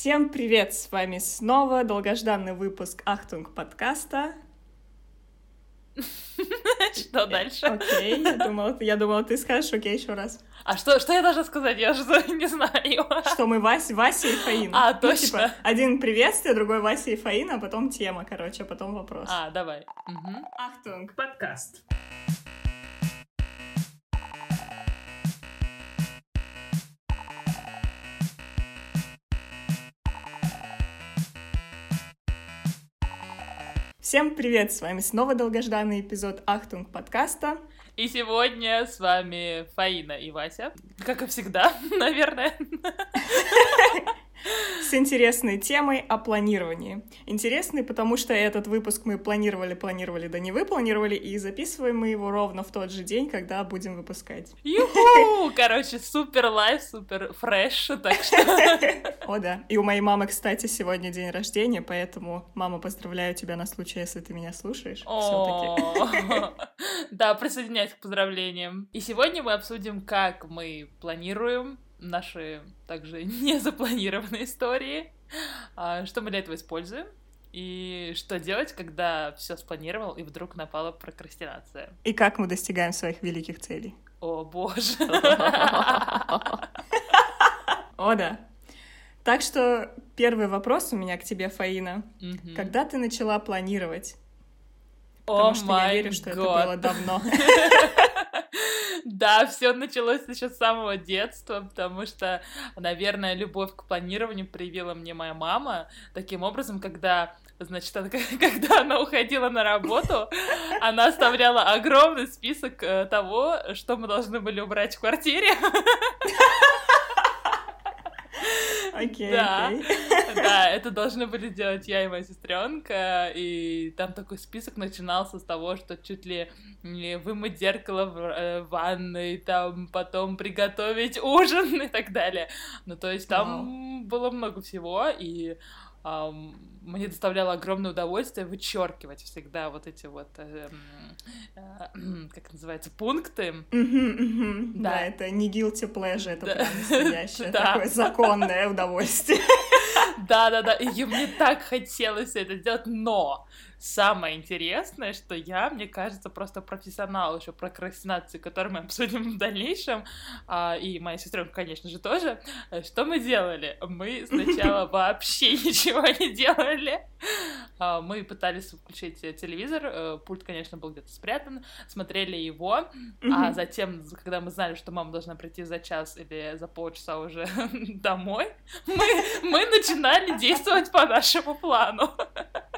Всем привет! С вами снова долгожданный выпуск Ахтунг подкаста. Что дальше? Окей, я думала, я думала, ты скажешь окей еще раз. А что, что я должна сказать? Я же не знаю. Что мы Вася, Вася и Фаина. А, точно. Ну, типа, один приветствие, другой Вася и Фаина, а потом тема, короче, а потом вопрос. А, давай. Угу. Ахтунг. Подкаст. Всем привет! С вами снова долгожданный эпизод Ахтунг подкаста. И сегодня с вами Фаина и Вася. Как и всегда, наверное. с интересной темой о планировании. Интересный, потому что этот выпуск мы планировали, планировали, да не выпланировали, и записываем мы его ровно в тот же день, когда будем выпускать. Юху! Короче, super live, super fresh, так что... О, да. И у моей мамы, кстати, сегодня день рождения, поэтому, мама, поздравляю тебя на случай, если ты меня слушаешь. Да, присоединяюсь к поздравлениям. И сегодня мы обсудим, как мы планируем наши также незапланированные истории, а, что мы для этого используем, и что делать, когда все спланировал и вдруг напала прокрастинация. И как мы достигаем своих великих целей. О, боже. О, да. Так что первый вопрос у меня к тебе, Фаина. Когда ты начала планировать? Потому что я верю, что это было давно. Да, все началось еще с самого детства, потому что, наверное, любовь к планированию привила мне моя мама. Таким образом, когда Значит, она, когда она уходила на работу, она оставляла огромный список э, того, что мы должны были убрать в квартире. Окей, да, да, это должны были делать я и моя сестренка, и там такой список начинался с того, что чуть ли не вымыть зеркало в э, ванной, там потом приготовить ужин и так далее. Ну, то есть там было много всего, и мне доставляло огромное удовольствие вычеркивать всегда вот эти вот, э, э, как называется, пункты. Да. да, это не guilty pleasure, это прям настоящее такое законное удовольствие. Да-да-да, и мне так хотелось это сделать, но Самое интересное, что я, мне кажется, просто профессионал еще прокрастинации, которую мы обсудим в дальнейшем, а, и моя сестренка, конечно же, тоже. Что мы делали? Мы сначала вообще ничего не делали. А, мы пытались включить телевизор, э, пульт, конечно, был где-то спрятан, смотрели его, а затем, когда мы знали, что мама должна прийти за час или за полчаса уже домой, мы, мы начинали действовать по нашему плану.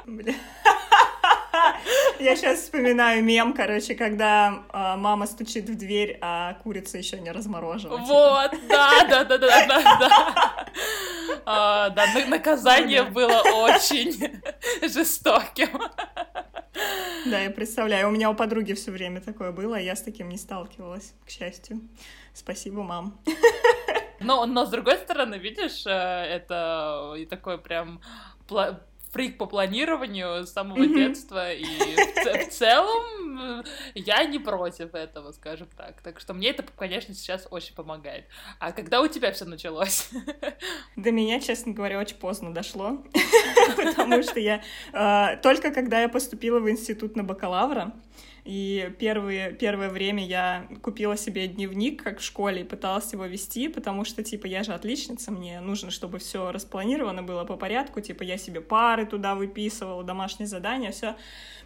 Бля. Я сейчас вспоминаю мем, короче, когда э, мама стучит в дверь, а курица еще не разморожена. Типа. Вот, да, да, да, да, да, да. А, да, наказание было очень жестоким. Да, я представляю. У меня у подруги все время такое было, я с таким не сталкивалась, к счастью. Спасибо, мам. Но, но с другой стороны, видишь, э, это такой прям фрик по планированию с самого mm-hmm. детства, и в, в целом э, я не против этого, скажем так. Так что мне это, конечно, сейчас очень помогает. А когда у тебя все началось? До меня, честно говоря, очень поздно дошло, потому что я э, только когда я поступила в институт на бакалавра, и первые, первое время я купила себе дневник, как в школе, и пыталась его вести, потому что, типа, я же отличница, мне нужно, чтобы все распланировано было по порядку, типа, я себе пары туда выписывала, домашние задания, все.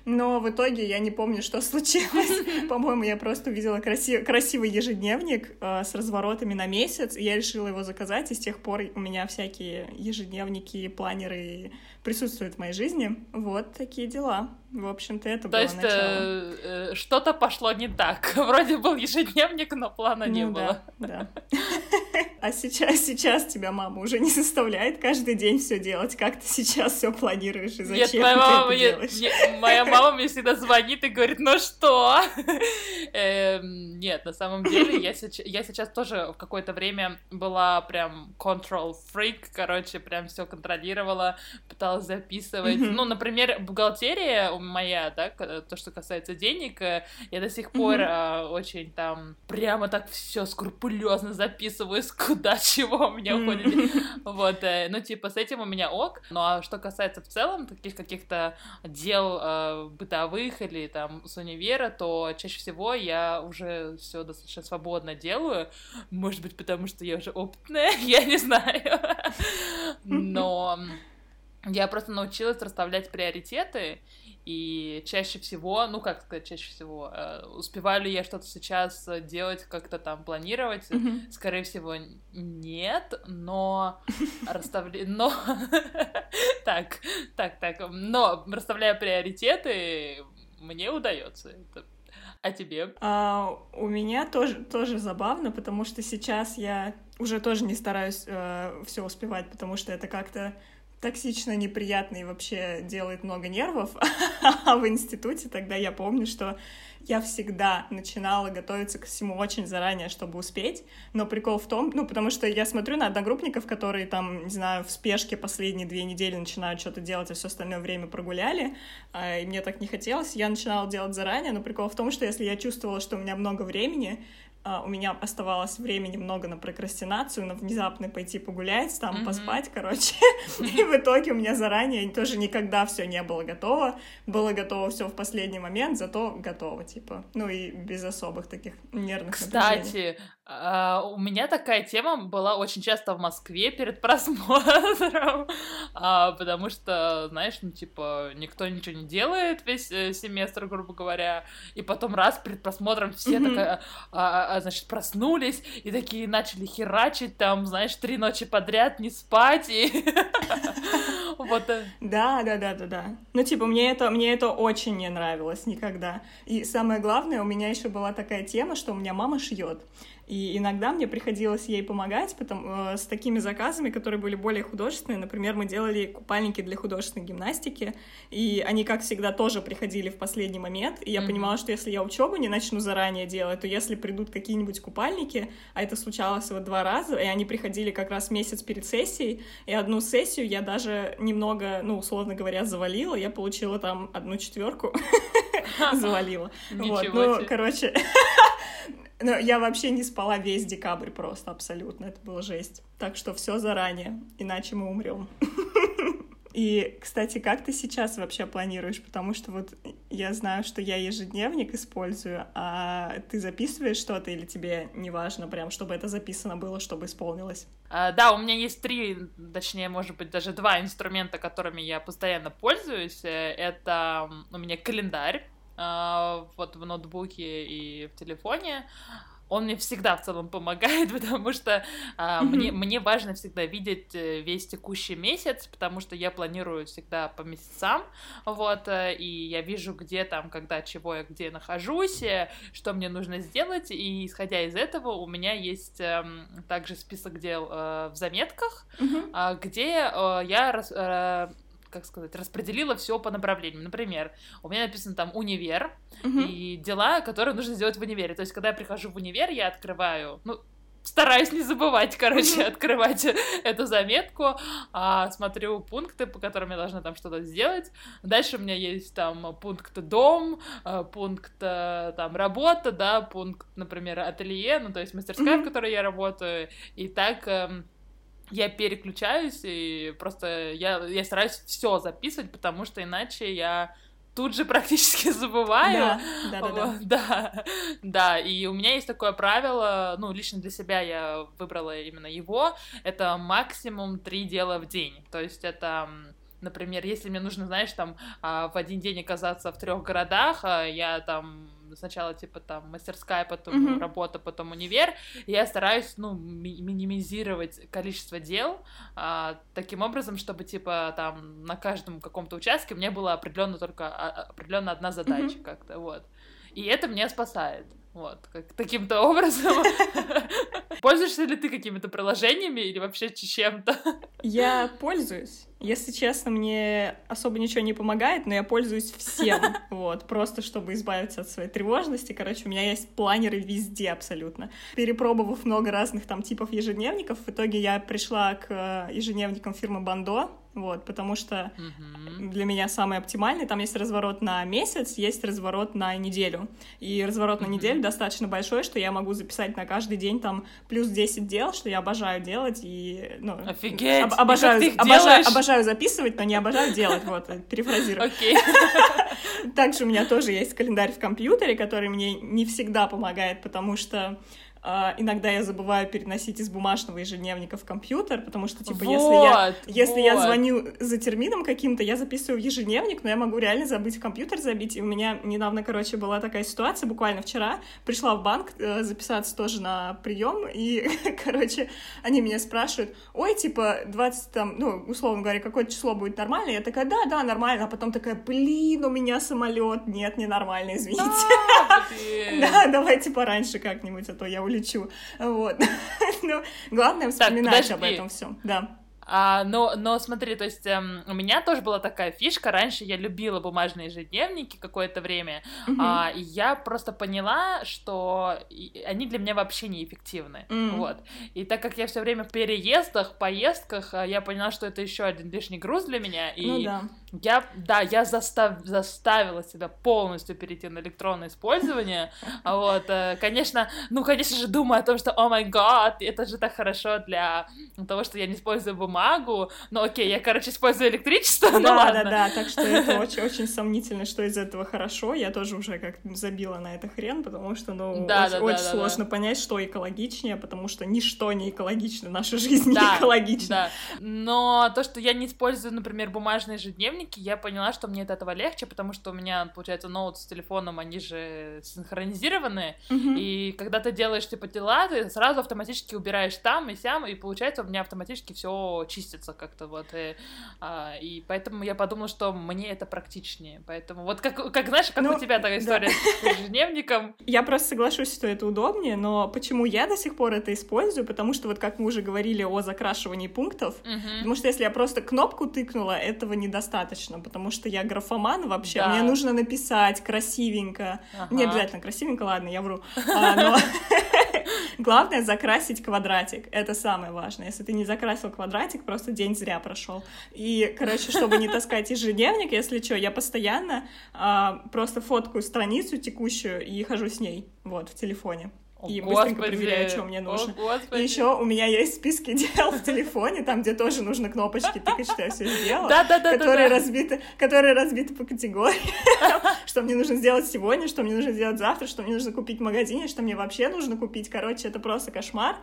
Но в итоге я не помню, что случилось. По-моему, я просто увидела красив... красивый ежедневник э, с разворотами на месяц, и я решила его заказать, и с тех пор у меня всякие ежедневники, планеры присутствуют в моей жизни. Вот такие дела. В общем-то, это То было есть начало. Э, э, что-то пошло не так. Вроде был ежедневник, но плана ну, не да, было. Да. А сейчас, сейчас тебя мама уже не заставляет каждый день все делать. Как ты сейчас все планируешь и зачем Нет, моя ты мама это делаешь? Не, моя мама мне всегда звонит и говорит, ну что? Эм, нет, на самом деле я сейчас, я сейчас тоже в какое-то время была прям control freak, короче, прям все контролировала, пыталась записывать. Ну, например, бухгалтерия моя, да, то, что касается денег, э, я до сих пор mm-hmm. очень там прямо так все скрупулезно записываю, куда чего у меня mm-hmm. уходит. Вот, э, ну, типа, с этим у меня ок. Ну, а что касается в целом таких каких-то дел э, бытовых или там с универа, то чаще всего я уже все достаточно свободно делаю. Может быть, потому что я уже опытная, я не знаю. Но я просто научилась расставлять приоритеты, и чаще всего, ну как сказать, чаще всего, э, успеваю ли я что-то сейчас делать, как-то там планировать? Mm-hmm. Скорее всего, нет, но расставля... но так, так, так, но расставляя приоритеты, мне удается это. А тебе? А, у меня тоже, тоже забавно, потому что сейчас я уже тоже не стараюсь э, все успевать, потому что это как-то токсично, неприятно и вообще делает много нервов. а в институте тогда я помню, что я всегда начинала готовиться ко всему очень заранее, чтобы успеть. Но прикол в том, ну, потому что я смотрю на одногруппников, которые там, не знаю, в спешке последние две недели начинают что-то делать, а все остальное время прогуляли, а, и мне так не хотелось. Я начинала делать заранее, но прикол в том, что если я чувствовала, что у меня много времени, а, у меня оставалось времени много на прокрастинацию, на внезапно пойти погулять, там mm-hmm. поспать, короче. И в итоге у меня заранее тоже никогда все не было готово. Было готово все в последний момент, зато готово, типа. Ну и без особых таких нервных Кстати, а, у меня такая тема была очень часто в Москве перед просмотром, а, потому что, знаешь, ну, типа, никто ничего не делает весь э, семестр, грубо говоря, и потом раз перед просмотром все mm-hmm. такая, а, а, значит, проснулись и такие начали херачить там, знаешь, три ночи подряд не спать и... Вот. Э. Да, да, да, да, да. Ну, типа, мне это, мне это очень не нравилось никогда. И самое главное, у меня еще была такая тема, что у меня мама шьет. И иногда мне приходилось ей помогать потому, э, с такими заказами, которые были более художественные. Например, мы делали купальники для художественной гимнастики, и они, как всегда, тоже приходили в последний момент. И я mm-hmm. понимала, что если я учебу не начну заранее делать, то если придут какие-нибудь купальники, а это случалось вот два раза, и они приходили как раз месяц перед сессией, и одну сессию я даже немного, ну, условно говоря, завалила, я получила там одну четверку завалила. Вот, ну, короче, но я вообще не спала весь декабрь просто абсолютно. Это было жесть. Так что все заранее, иначе мы умрем. И, кстати, как ты сейчас вообще планируешь? Потому что вот я знаю, что я ежедневник использую, а ты записываешь что-то или тебе не важно прям, чтобы это записано было, чтобы исполнилось? А, да, у меня есть три, точнее, может быть, даже два инструмента, которыми я постоянно пользуюсь. Э, это у меня календарь, вот в ноутбуке и в телефоне. Он мне всегда в целом помогает, потому что а, mm-hmm. мне, мне важно всегда видеть э, весь текущий месяц, потому что я планирую всегда по месяцам, вот, э, и я вижу, где там, когда, чего я где нахожусь, э, что мне нужно сделать, и исходя из этого у меня есть э, также список дел э, в заметках, mm-hmm. э, где э, я э, как сказать, распределила все по направлениям. Например, у меня написано там универ угу. и дела, которые нужно сделать в универе. То есть, когда я прихожу в универ, я открываю, ну, стараюсь не забывать, короче, открывать эту заметку, а, смотрю пункты, по которым я должна там что-то сделать. Дальше у меня есть там пункт дом, а, пункт э, там работа, да, пункт, например, ателье, ну, то есть мастерская, в которой я работаю, и так эм, я переключаюсь и просто я, я стараюсь все записывать, потому что иначе я тут же практически забываю. Да, да, да, да. Да, да, и у меня есть такое правило, ну, лично для себя я выбрала именно его, это максимум три дела в день. То есть это Например, если мне нужно, знаешь, там а, в один день оказаться в трех городах, а, я там сначала типа там мастерская, потом mm-hmm. работа, потом универ, я стараюсь, ну, ми- минимизировать количество дел а, таким образом, чтобы типа там на каждом каком-то участке у меня была определенно только а, определенно одна задача mm-hmm. как-то, вот. И это меня спасает. Вот, как таким-то образом. Пользуешься ли ты какими-то приложениями или вообще чем-то? Я пользуюсь. Если честно, мне особо ничего не помогает, но я пользуюсь всем, вот, просто чтобы избавиться от своей тревожности. Короче, у меня есть планеры везде абсолютно. Перепробовав много разных там типов ежедневников, в итоге я пришла к э, ежедневникам фирмы Бандо, вот, потому что Мгм. для меня самый оптимальный. Там есть разворот на месяц, есть разворот на неделю. И разворот на Мгм. неделю достаточно большой, что я могу записать на каждый день там плюс 10 дел, что я обожаю делать. И, ну, Офигеть! об- И обожаю, их обожаю, делаешь? Обожаю записывать, но не обожаю делать. Вот, перефразирую. Окей. Также у меня тоже есть календарь в компьютере, который мне не всегда помогает, потому что иногда я забываю переносить из бумажного ежедневника в компьютер, потому что, типа, если я Вот, если я вот. звоню за термином каким-то, я записываю в ежедневник, но я могу реально забыть в компьютер забить. И у меня недавно, короче, была такая ситуация, буквально вчера, пришла в банк э, записаться тоже на прием, и, короче, они меня спрашивают, ой, типа, 20 там, ну, условно говоря, какое число будет нормально? Я такая, да, да, нормально, а потом такая, блин, у меня самолет, нет, ненормально, извините. А. Да, давайте пораньше как-нибудь, а то я улечу. Вот. Ну, главное вспоминать об подожди. этом всем. Да. А, но, но смотри, то есть эм, у меня тоже была такая фишка. Раньше я любила бумажные ежедневники какое-то время, Мгм. а, и я просто поняла, что они для меня вообще неэффективны. М. Вот. И так как я все время в переездах, поездках, а, я поняла, что это еще один лишний груз для меня. И Ну да. Я, да, я застав- заставила себя полностью перейти на электронное использование. Вот, э, конечно, ну, конечно же, думаю о том, что, о май гад, это же так хорошо для того, что я не использую бумагу. Ну, окей, я, короче, использую электричество, ну Да, ладно. да, да, так что это очень, очень сомнительно, что из этого хорошо. Я тоже уже как забила на это хрен, потому что, ну, Да, очень, да, очень да, сложно да. понять, что экологичнее, потому что ничто не экологично, наша жизнь Да, не экологична. Да, но то, что я не использую, например, бумажные ежедневники, я поняла, что мне от этого легче, потому что у меня, получается, ноут с телефоном, они же синхронизированы, Мгм. И когда ты делаешь типа дела, ты сразу автоматически убираешь там и сям, и получается у меня автоматически все чистится как-то вот. И, а, и поэтому я подумала, что мне это практичнее. Поэтому вот как, как знаешь, как Ну, у тебя такая да. история с ежедневником. Я просто соглашусь, что это удобнее, но почему я до сих пор это использую? Потому что вот как мы уже говорили о закрашивании пунктов, Мгм. Потому что если я просто кнопку тыкнула, этого недостаточно, потому что я графоман вообще, Да. мне нужно написать красивенько. Не Ага. обязательно красивенько, ладно, я вру. А, но главное закрасить квадратик. Это самое важное. Если ты не закрасил квадратик, просто день зря прошел. И, короче, чтобы не таскать ежедневник, если что, я постоянно а, просто фоткаю страницу текущую и хожу с ней, вот, в телефоне. О, и быстренько Господи, проверяю, что мне о, нужно. Господи. И еще у меня есть списки дел в телефоне, там, где тоже нужно кнопочки тыкать, что я все сделала. Да, да, да, да, которые да. разбиты, которые разбиты по категориям, что мне нужно сделать сегодня, что мне нужно сделать завтра, что мне нужно купить в магазине, что мне вообще нужно купить. Короче, это просто кошмар.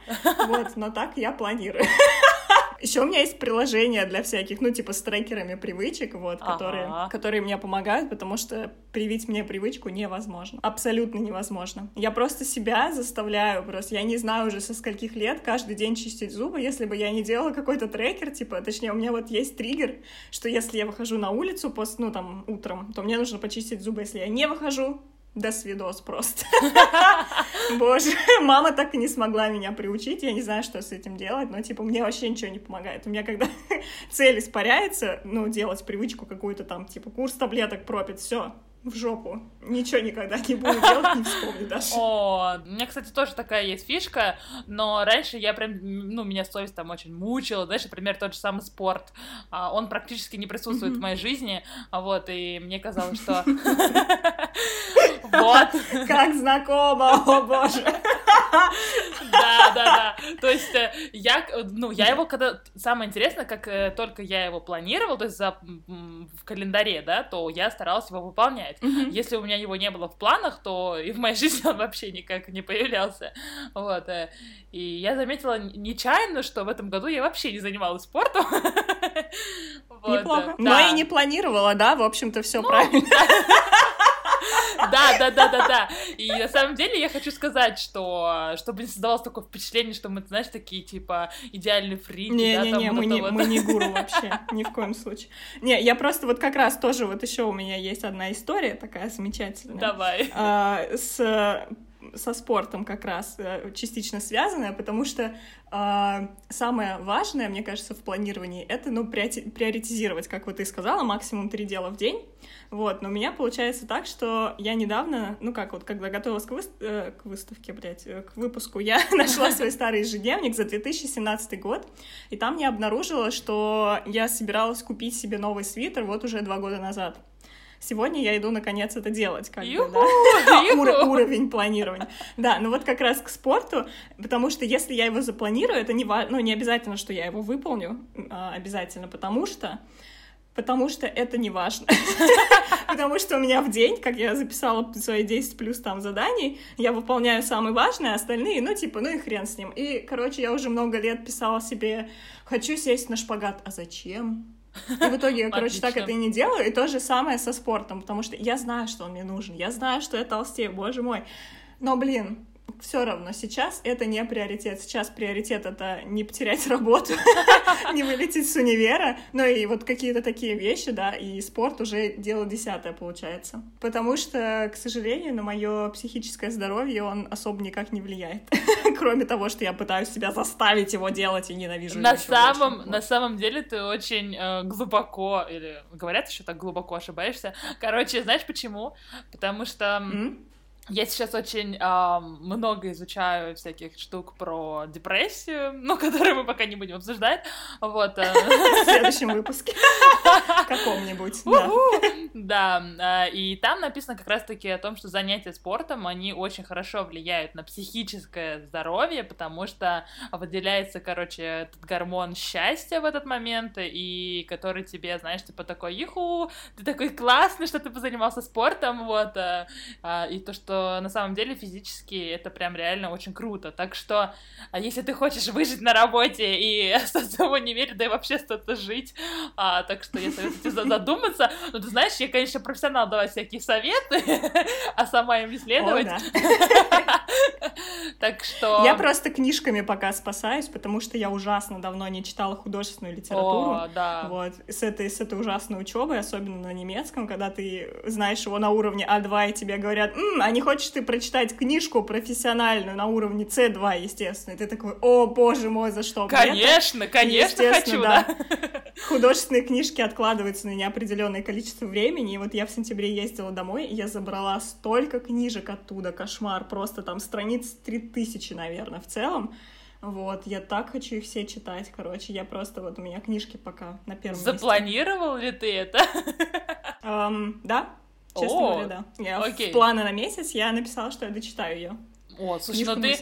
Вот, но так я планирую. Еще у меня есть приложения для всяких, ну, типа, с трекерами привычек, вот, Ага. которые, которые мне помогают, потому что привить мне привычку невозможно. Абсолютно невозможно. Я просто себя заставляю, просто я не знаю уже со скольких лет каждый день чистить зубы, если бы я не делала какой-то трекер, типа, точнее, у меня вот есть триггер, что если я выхожу на улицу, после, ну, там, утром, то мне нужно почистить зубы, если я не выхожу, до свидос просто. Боже, мама так и не смогла меня приучить, я не знаю, что с этим делать, но, типа, мне вообще ничего не помогает. У меня, когда цель испаряется, ну, делать привычку какую-то там, типа, курс таблеток пропит, все, в жопу. Ничего никогда не буду делать, не вспомню даже. О, у меня, кстати, тоже такая есть фишка, но раньше я прям, ну, меня совесть там очень мучила, знаешь, например, тот же самый спорт, а, он практически не присутствует в моей жизни, а вот, и мне казалось, что... Вот, Как знакомо, о боже. да, да, да, то есть э, я, ну, я его когда, самое интересное, как э, только я его планировала, то есть за, в календаре, да, то я старалась его выполнять. Если у меня его не было в планах, то и в моей жизни он вообще никак не появлялся. Вот. э, И я заметила нечаянно, что в этом году я вообще не занималась спортом. Вот, Неплохо. э, Но да. и не планировала, да, в общем-то, все Ну, правильно. Да, да, да, да, да. И на самом деле я хочу сказать, что чтобы не создавалось такое впечатление, что мы, знаешь, такие типа идеальные фрики, да, Не-не-не, там мы, вот не, это вот. мы не гуру вообще, ни в коем случае. Не, я просто вот как раз тоже, вот еще у меня есть одна история такая замечательная. Давай. А, с со спортом как раз э, частично связанное, потому что э, самое важное, мне кажется, в планировании это, ну, приоритизировать, как вот ты сказала, максимум три дела в день. Вот, но у меня получается так, что я недавно, ну как вот, когда готовилась к, вы... э, к выставке, блядь, э, к выпуску, я нашла свой старый ежедневник за 2017 год, и там я обнаружила, что я собиралась купить себе новый свитер вот уже два года назад сегодня я иду наконец это делать, как бы, да? Ур- уровень планирования. Да, ну вот как раз к спорту, потому что если я его запланирую, это не, ну, не обязательно, что я его выполню, а, обязательно, потому что потому что это не важно. потому что у меня в день, как я записала свои 10 плюс там заданий, я выполняю самые важные, а остальные, ну, типа, ну и хрен с ним. И, короче, я уже много лет писала себе, хочу сесть на шпагат, а зачем? И в итоге я, короче, так это и не делаю. И то же самое со спортом, потому что я знаю, что он мне нужен. Я знаю, что я толстею, боже мой. Но, блин, все равно сейчас это не приоритет. Сейчас приоритет это не потерять работу, не вылететь с универа, ну и вот какие-то такие вещи, да, и спорт уже дело десятое получается. Потому что, к сожалению, на мое психическое здоровье он особо никак не влияет. Кроме того, что я пытаюсь себя заставить его делать и ненавижу на самом больше. На самом деле ты очень э, глубоко, или говорят еще так глубоко ошибаешься. Короче, знаешь почему? Потому что... Mm? Я сейчас очень э, много изучаю всяких штук про депрессию, ну, которые мы пока не будем обсуждать. Вот. Э. В следующем выпуске. Каком-нибудь. Да. Да. И там написано как раз-таки о том, что занятия спортом, они очень хорошо влияют на психическое здоровье, потому что выделяется, короче, этот гормон счастья в этот момент, и который тебе, знаешь, типа такой, иху, ты такой классный, что ты позанимался спортом, вот. Э, а, и то, что что на самом деле физически это прям реально очень круто. Так что, а если ты хочешь выжить на работе и остаться в универе, да и вообще что-то жить, а, так что я советую тебе задуматься. Ну, ты знаешь, я, конечно, профессионал давать всякие советы, а сама им исследовать. Так что... Я просто книжками пока спасаюсь, потому что я ужасно давно не читала художественную литературу. О, да. Вот. С этой, с этой ужасной учебой, особенно на немецком, когда ты знаешь его на уровне А2, и тебе говорят, М, не хочешь ты прочитать книжку профессиональную на уровне С2, естественно. И ты такой, о, боже мой, за что? Конечно, конечно хочу, да. Художественные книжки откладываются на неопределенное количество времени, и вот я в сентябре ездила домой, и я забрала столько книжек оттуда, кошмар, просто там страниц 3000, наверное, в целом. Вот, я так хочу их все читать, короче, я просто, вот у меня книжки пока на первом Запланировал месте. ли ты это? Um, да, Честно О, говоря, да. Я окей. в планы на месяц я написала, что я дочитаю ее. О, слушай, но ты,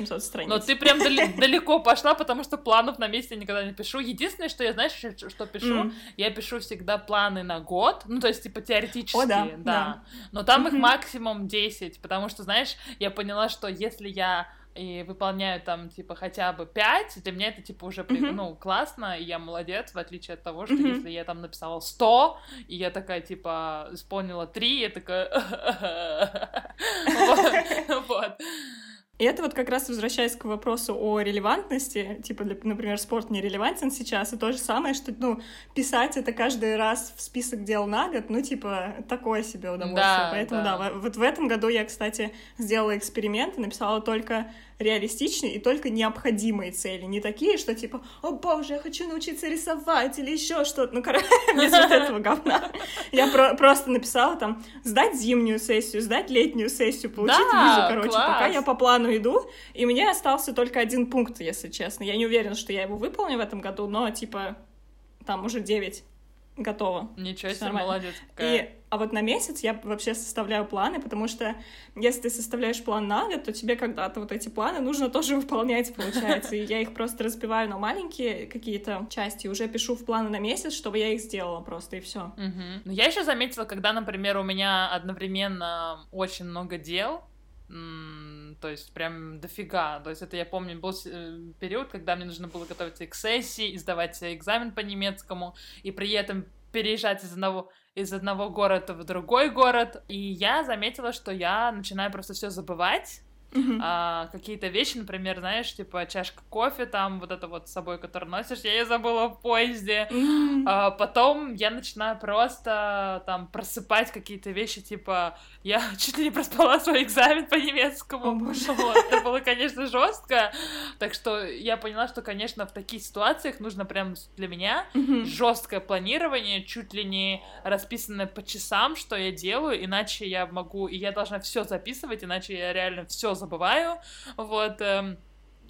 но ты прям далеко пошла, потому что планов на месяц я никогда не пишу. Единственное, что я, знаешь, что пишу, mm. я пишу всегда планы на год, ну, то есть, типа, теоретически, О, да, да. да. Но там mm-hmm. их максимум 10, потому что, знаешь, я поняла, что если я и выполняю там, типа, хотя бы пять, для меня это, типа, уже, mm-hmm. ну, классно, и я молодец, в отличие от того, что mm-hmm. если я там написала сто и я такая, типа, исполнила три я такая... Вот. И это вот как раз возвращаясь к вопросу о релевантности, типа, для, например, спорт не релевантен сейчас, и то же самое, что, ну, писать это каждый раз в список дел на год, ну, типа, такое себе удовольствие. Да, Поэтому, да. да, вот в этом году я, кстати, сделала эксперимент и написала только реалистичные и только необходимые цели, не такие, что типа, о боже, я хочу научиться рисовать или еще что-то, ну, короче, без вот этого говна. Я про просто написала там, сдать зимнюю сессию, сдать летнюю сессию, получить да, визу, короче, класс. пока я по плану иду, и мне остался только один пункт, если честно. Я не уверена, что я его выполню в этом году, но, типа, там уже девять готово. Ничего себе, молодец. Какая. И, а вот на месяц я вообще составляю планы, потому что если ты составляешь план на год, то тебе когда-то вот эти планы нужно тоже выполнять, получается. И я их просто разбиваю на маленькие какие-то части, уже пишу в планы на месяц, чтобы я их сделала просто, и все. Угу. Я еще заметила, когда, например, у меня одновременно очень много дел, то есть прям дофига. То есть это я помню, был э, период, когда мне нужно было готовиться к сессии, сдавать экзамен по немецкому, и при этом переезжать из одного из одного города в другой город. И я заметила, что я начинаю просто все забывать, Мгм. а, какие-то вещи, например, знаешь, типа чашка кофе там, вот это вот с собой, которую носишь, я ее забыла в поезде. М. А потом я начинаю просто там просыпать какие-то вещи, типа я чуть ли не проспала свой экзамен по немецкому. Вот, это было, конечно, жестко. Так что я поняла, что, конечно, в таких ситуациях нужно прям для меня Мгм. жесткое планирование, чуть ли не расписанное по часам, что я делаю, иначе я могу, и я должна все записывать, иначе я реально все забываю. Вот. эм,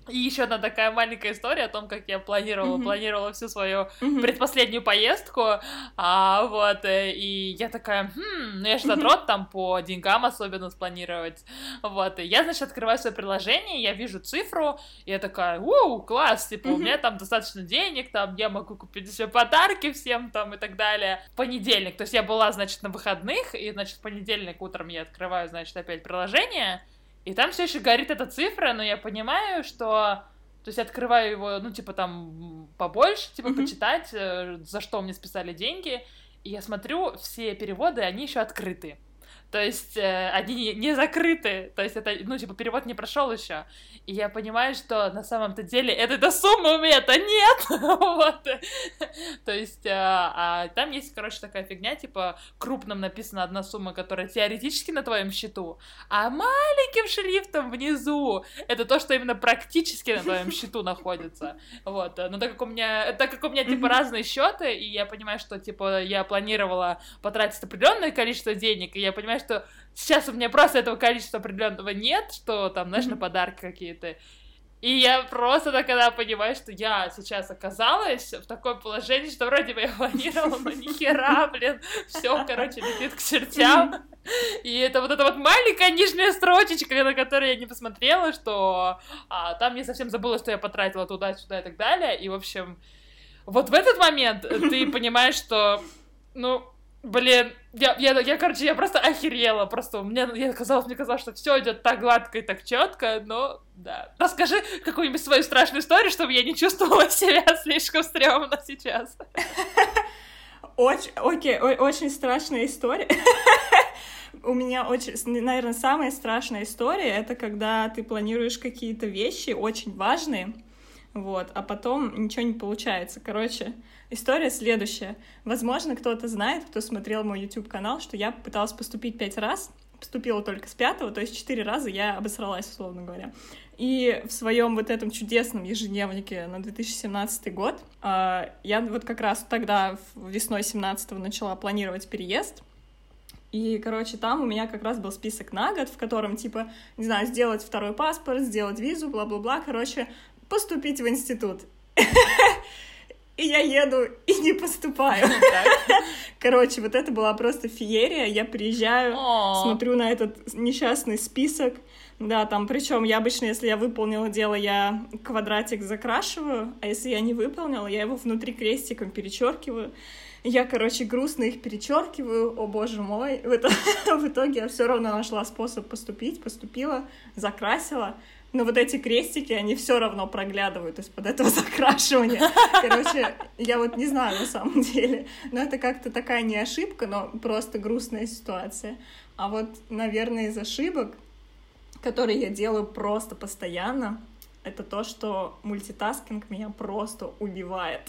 И еще одна такая маленькая история о том, как я планировала, Мгм. планировала всю свою Мгм. предпоследнюю поездку, а, вот, э, и я такая, хм, ну я же задрот там по деньгам особенно спланировать, вот, и я, значит, открываю свое приложение, я вижу цифру, и я такая, ууу, класс, типа, у Мгм. меня там достаточно денег, там, я могу купить себе подарки всем, там, и так далее. Понедельник, то есть я была, значит, на выходных, и, значит, в понедельник утром я открываю, значит, опять приложение, и там все еще горит эта цифра, но я понимаю, что то есть открываю его, ну, типа, там, побольше, типа, Мгм. почитать, э, за что мне списали деньги. И я смотрю, все переводы, они еще открыты. То есть э, они не- закрыты. То есть это, ну, типа, перевод не прошел еще. И я понимаю, что на самом-то деле этой-то суммы у меня-то нет. Вот. То есть, а, а там есть, короче, такая фигня, типа, крупным написана одна сумма, которая теоретически на твоем счету, а маленьким шрифтом внизу это то, что именно практически на твоем счету находится. Вот. Но так как у меня, так как у меня, типа, разные счеты, и я понимаю, что, типа, я планировала потратить определенное количество денег, и я понимаю, что сейчас у меня просто этого количества определенного нет, что там, знаешь, на подарки какие-то. И я просто тогда понимаю, что я сейчас оказалась в таком положении, что вроде бы я планировала, но ни хера, блин, все, короче, летит к чертям. И это вот эта вот маленькая нижняя строчечка, на которую я не посмотрела, что а, там я совсем забыла, что я потратила туда-сюда и так далее. И, в общем, вот в этот момент ты понимаешь, что, ну, блин, я, я, я, короче, я просто охерела, просто у меня, я казалось, мне казалось, что все идет так гладко и так четко, но, да. Расскажи какую-нибудь свою страшную историю, чтобы я не чувствовала себя слишком стрёмно сейчас. Очень, окей, очень страшная история. У меня очень, наверное, самая страшная история это когда ты планируешь какие-то вещи очень важные, вот, а потом ничего не получается. Короче, история следующая. Возможно, кто-то знает, кто смотрел мой YouTube канал, что я пыталась поступить пять раз, поступила только с пятого, то есть четыре раза я обосралась, условно говоря. И в своем вот этом чудесном ежедневнике на 2017 год а, я вот как раз тогда весной 17 начала планировать переезд. И, короче, там у меня как раз был список на год, в котором, типа, не знаю, сделать второй паспорт, сделать визу, бла-бла-бла, короче, поступить в институт. И я еду и не поступаю. Короче, вот это была просто феерия. Я приезжаю, смотрю на этот несчастный список. Да, там, причем я обычно, если я выполнила дело, я квадратик закрашиваю, а если я не выполнила, я его внутри крестиком перечеркиваю. Я, короче, грустно их перечеркиваю, о боже мой. В итоге я все равно нашла способ поступить, поступила, закрасила. Но вот эти крестики, они все равно проглядывают из-под этого закрашивания. Короче, я вот не знаю на самом деле. Но это как-то такая не ошибка, но просто грустная ситуация. А вот, наверное, из ошибок, которые я делаю просто постоянно, это то, что мультитаскинг меня просто убивает.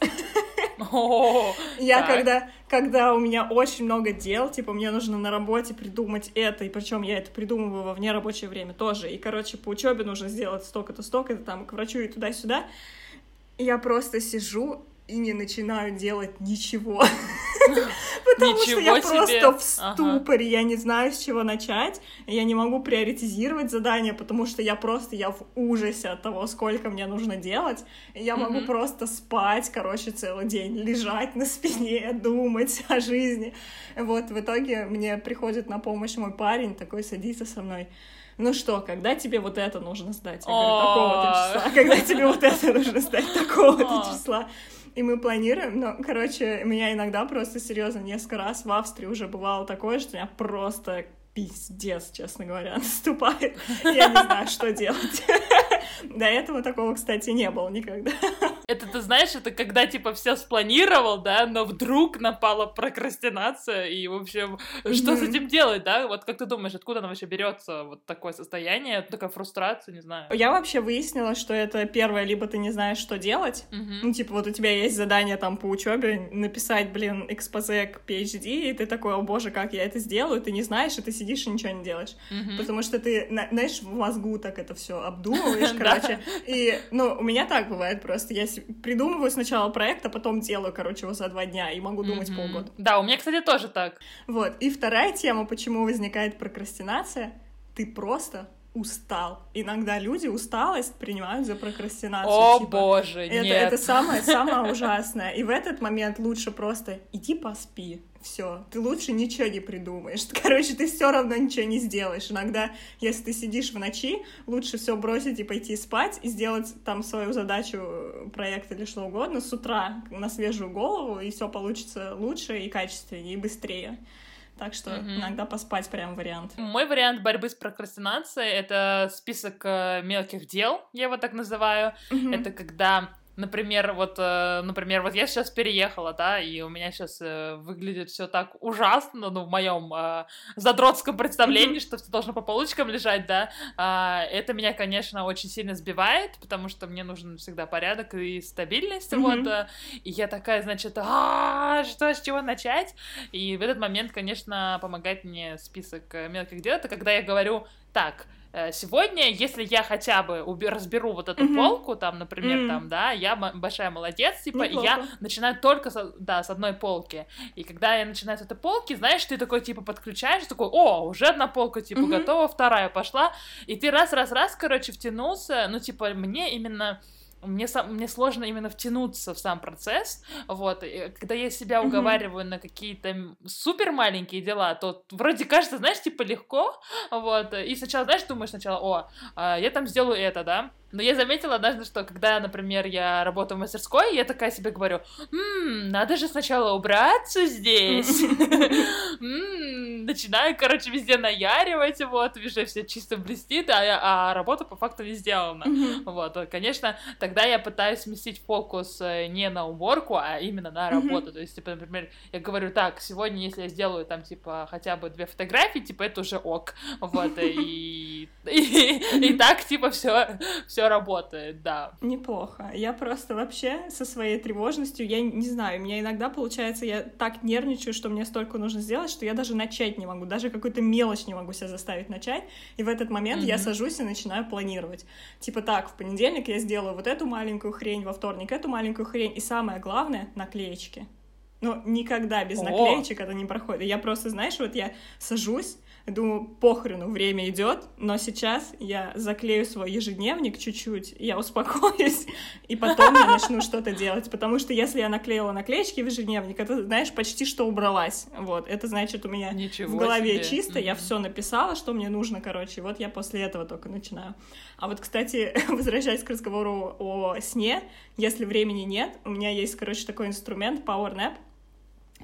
О, Я так. когда, когда у меня очень много дел, типа мне нужно на работе придумать это, и причем я это придумываю во внерабочее время тоже. И, короче, по учебе нужно сделать столько-то, столько-то, там, к врачу и туда-сюда. Я просто сижу и не начинаю делать ничего. Потому что я просто в ступоре, я не знаю, с чего начать. Я не могу приоритизировать задания, потому что я просто, я в ужасе от того, сколько мне нужно делать. Я могу просто спать, короче, целый день, лежать на спине, думать о жизни. Вот, в итоге мне приходит на помощь мой парень, такой садится со мной. Ну что, когда тебе вот это нужно сдать? Я говорю, такого-то числа. Когда тебе вот это нужно сдать? Такого-то числа. И мы планируем, но, короче, меня иногда просто, серьезно, несколько раз в Австрии уже бывало такое, что меня просто пиздец, честно говоря, наступает. Я не знаю, что делать. До этого такого, кстати, не было никогда. Это, ты знаешь, это когда, типа, все спланировал, да, но вдруг напала прокрастинация, и, в общем, что с этим делать, да? Вот как ты думаешь, откуда она вообще берется, вот такое состояние, такая фрустрация, не знаю? Я вообще выяснила, что это первое, либо ты не знаешь, что делать, ну, типа, вот у тебя есть задание там по учебе написать, блин, экспозе к PhD, и ты такой, о боже, как я это сделаю, ты не знаешь, и ты сидишь и ничего не делаешь. Потому что ты, знаешь, в мозгу так это все обдумываешь, короче. И, ну, у меня так бывает просто. Я придумываю сначала проект, а потом делаю, короче, его за два дня, и могу думать mm-hmm. полгода. Да, у меня, кстати, тоже так. Вот. И вторая тема, почему возникает прокрастинация, ты просто устал. Иногда люди усталость принимают за прокрастинацию. О типа, боже, это, нет. Это самое, самое ужасное. И в этот момент лучше просто иди поспи. Все, ты лучше ничего не придумаешь. Короче, ты все равно ничего не сделаешь. Иногда, если ты сидишь в ночи, лучше все бросить и пойти спать и сделать там свою задачу, проект или что угодно с утра на свежую голову, и все получится лучше и качественнее и быстрее. Так что mm-hmm. иногда поспать прям вариант. Мой вариант борьбы с прокрастинацией это список э, мелких дел, я его так называю. Mm-hmm. Это когда Например, вот, э, например, вот я сейчас переехала, да, и у меня сейчас э, выглядит все так ужасно, ну, в моем э, задротском представлении, что все должно по полочкам лежать, да. Э, это меня, конечно, очень сильно сбивает, потому что мне нужен всегда порядок и стабильность, mm-hmm. вот. Э, и я такая, значит, а что, с чего начать? И в этот момент, конечно, помогает мне список мелких дел, это когда я говорю, так, Э, сегодня, если я хотя бы разберу вот эту mm-hmm. полку, там, например, mm-hmm. там, да, я большая молодец, типа, Неплохо. и я начинаю только, с, да, с одной полки. И когда я начинаю с этой полки, знаешь, ты такой, типа, подключаешь, такой, о, уже одна полка, типа, mm-hmm. готова, вторая пошла, и ты раз-раз-раз, короче, втянулся, ну, типа, мне именно мне, сам, мне сложно именно втянуться в сам процесс, вот, и когда я себя уговариваю mm-hmm. на какие-то супер маленькие дела, то вроде кажется, знаешь, типа легко, вот, и сначала, знаешь, думаешь сначала, о, а, я там сделаю это, да, но я заметила однажды, что когда, например, я работаю в мастерской, я такая себе говорю, «Ммм, надо же сначала убраться здесь». Начинаю, короче, везде наяривать, вот, везде все чисто блестит, а, а работа по факту не сделана. Вот, конечно, тогда я пытаюсь сместить фокус э, не на уборку, а именно на работу. То есть, типа, например, я говорю, так, сегодня, если я сделаю там, типа, хотя бы две фотографии, типа, это уже ок. Вот, и, и, и так, типа, все, все все работает, да. Неплохо. Я просто вообще со своей тревожностью, я не знаю, у меня иногда получается, я так нервничаю, что мне столько нужно сделать, что я даже начать не могу, даже какую-то мелочь не могу себя заставить начать, и в этот момент mm-hmm. я сажусь и начинаю планировать. Типа так, в понедельник я сделаю вот эту маленькую хрень, во вторник эту маленькую хрень, и самое главное — наклеечки. Но никогда без О! наклеечек это не проходит. Я просто, знаешь, вот я сажусь, Думаю, похрену, время идет, но сейчас я заклею свой ежедневник чуть-чуть, я успокоюсь, и потом я начну что-то делать. Потому что если я наклеила наклеечки в ежедневник, это, знаешь, почти что убралась. Вот, это значит, у меня Ничего в голове себе. чисто, mm-hmm. я все написала, что мне нужно, короче, вот я после этого только начинаю. А вот, кстати, возвращаясь к разговору о сне, если времени нет, у меня есть, короче, такой инструмент Power Nap,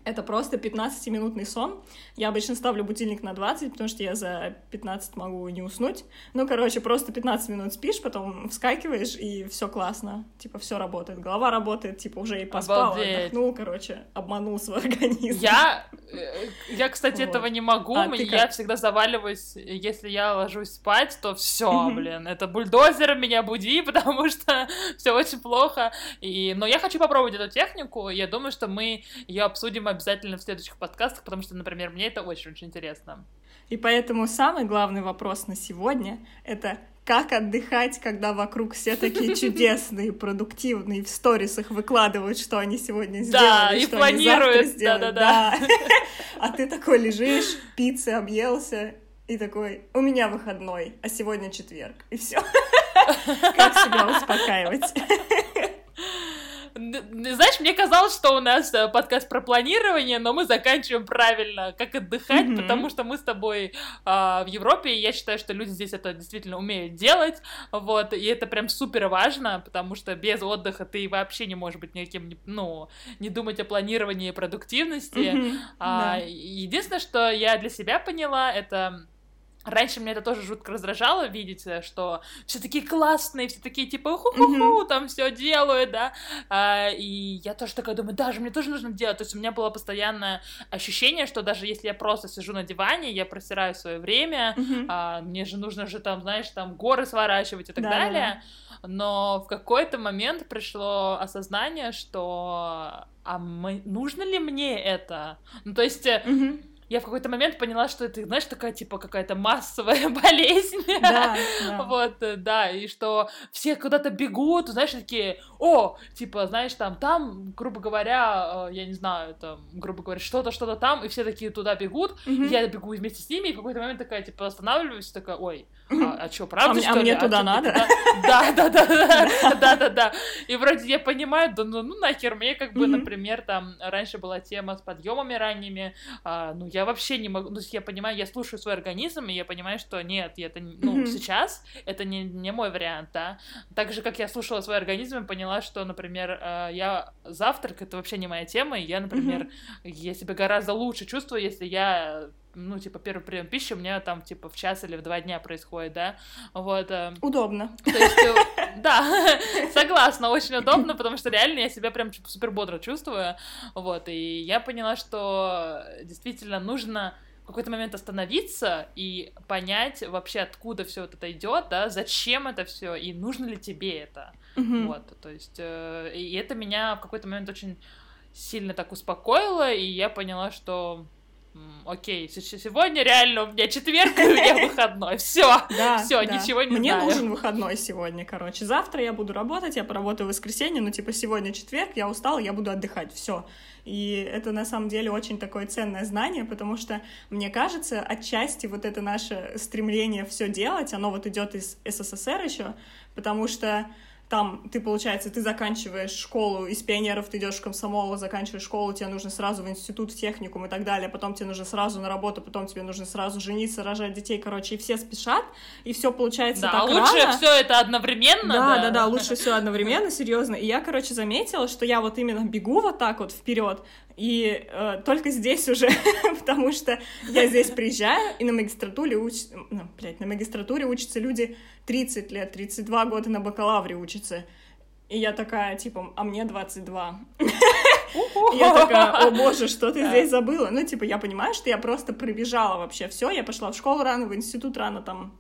это просто 15-минутный сон. Я обычно ставлю будильник на 20, потому что я за 15 могу не уснуть. Ну, короче, просто 15 минут спишь, потом вскакиваешь, и все классно. Типа, все работает. Голова работает, типа, уже и поспал, Обалдеть. отдохнул, короче, обманул свой организм. Я, э, я кстати, вот. этого не могу. А я как? всегда заваливаюсь, если я ложусь спать, то все, блин, это бульдозер меня буди, потому что все очень плохо. И... Но я хочу попробовать эту технику. Я думаю, что мы ее обсудим обязательно в следующих подкастах, потому что, например, мне это очень-очень интересно. И поэтому самый главный вопрос на сегодня — это как отдыхать, когда вокруг все такие чудесные, продуктивные, в сторисах выкладывают, что они сегодня сделали, да, и что планируют, они сделают. Да, да, да. А ты такой лежишь, пиццы объелся, и такой, у меня выходной, а сегодня четверг, и все. Как себя успокаивать? Знаешь, мне казалось, что у нас э, подкаст про планирование, но мы заканчиваем правильно, как отдыхать, mm-hmm. потому что мы с тобой а, в Европе, и я считаю, что люди здесь это действительно умеют делать, вот, и это прям супер важно, потому что без отдыха ты вообще не можешь быть никаким, ну, не думать о планировании и продуктивности. Mm-hmm. А, да. Единственное, что я для себя поняла, это Раньше меня это тоже жутко раздражало видеть, э, что все такие классные, все такие типа ху-ху-ху, mm-hmm. там все делают, да. А, и я тоже такая думаю, даже мне тоже нужно делать. То есть у меня было постоянное ощущение, что даже если я просто сижу на диване, я просираю свое время, mm-hmm. а, мне же нужно же там, знаешь, там горы сворачивать и так да, далее. Да. Но в какой-то момент пришло осознание, что а мы, нужно ли мне это? Ну, то есть... Mm-hmm я в какой-то момент поняла, что это, знаешь, такая, типа, какая-то массовая болезнь. Да, да. Вот, э, да, и что все куда-то бегут, знаешь, такие, о, типа, знаешь, там, там, грубо говоря, э, я не знаю, там, грубо говоря, что-то, что-то там, и все такие туда бегут, и я бегу вместе с ними, и в какой-то момент такая, типа, останавливаюсь, такая, ой, а, а что, правда, а что а мне туда а надо? Да, да, да, да, да, да, да. И вроде я понимаю, да ну, ну нахер, мне как бы, например, там, раньше была тема с подъемами ранними, а, ну, я вообще не могу, ну, я понимаю, я слушаю свой организм, и я понимаю, что нет, это, ну, сейчас это не, не мой вариант, да. Так же, как я слушала свой организм и поняла, что, например, а, я завтрак, это вообще не моя тема, и я, например, я себя гораздо лучше чувствую, если я ну, типа, первый прием пищи у меня там, типа, в час или в два дня происходит, да, вот. Э, удобно. То есть, э, да, согласна, очень удобно, потому что реально я себя прям супер бодро чувствую, вот, и я поняла, что действительно нужно в какой-то момент остановиться и понять вообще, откуда все вот это идет, да, зачем это все и нужно ли тебе это, mm-hmm. вот, то есть, э, и это меня в какой-то момент очень сильно так успокоило, и я поняла, что окей, сегодня реально у меня четверг, и у меня выходной. Все, да, все, да. ничего не Мне знаю. нужен выходной сегодня, короче. Завтра я буду работать, я поработаю в воскресенье, но типа сегодня четверг, я устала, я буду отдыхать. Все. И это на самом деле очень такое ценное знание, потому что, мне кажется, отчасти вот это наше стремление все делать, оно вот идет из СССР еще, потому что там ты, получается, ты заканчиваешь школу, из пионеров ты идешь в комсомол, заканчиваешь школу, тебе нужно сразу в институт, в техникум и так далее, потом тебе нужно сразу на работу, потом тебе нужно сразу жениться, рожать детей, короче, и все спешат, и все получается да, так лучше рано. все это одновременно. Да, да, да, да, лучше все одновременно, серьезно. И я, короче, заметила, что я вот именно бегу вот так вот вперед, и э, только здесь уже, потому что я здесь приезжаю, и на магистратуре, уч... ну, блядь, на магистратуре учатся люди 30 лет, 32 года на бакалавре учатся. И я такая, типа, а мне 22. Я такая, о боже, что ты здесь забыла? Ну, типа, я понимаю, что я просто пробежала вообще все. Я пошла в школу рано, в институт рано, там,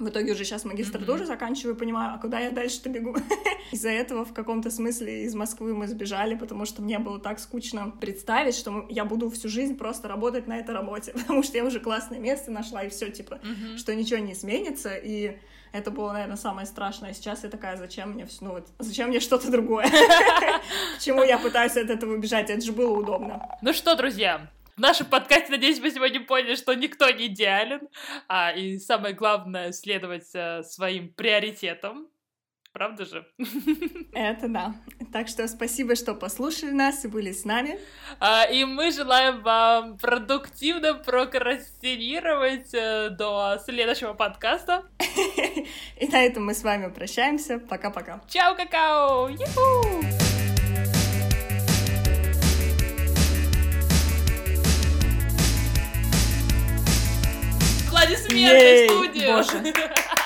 в итоге уже сейчас магистратуру mm-hmm. заканчиваю, понимаю, а куда я дальше-то бегу? Из-за этого в каком-то смысле из Москвы мы сбежали, потому что мне было так скучно представить, что я буду всю жизнь просто работать на этой работе, потому что я уже классное место нашла, и все, типа, mm-hmm. что ничего не изменится, и это было, наверное, самое страшное. Сейчас я такая, зачем мне все, ну вот, зачем мне что-то другое? Почему я пытаюсь от этого убежать? Это же было удобно. Ну что, друзья, в нашем подкасте, надеюсь, вы сегодня поняли, что никто не идеален, а, и самое главное — следовать а, своим приоритетам. Правда же? Это да. Так что спасибо, что послушали нас и были с нами. А, и мы желаем вам продуктивно прокрастинировать а, до следующего подкаста. И на этом мы с вами прощаемся. Пока-пока. Чао, какао! Юху! Аплодисменты в студию. Боже.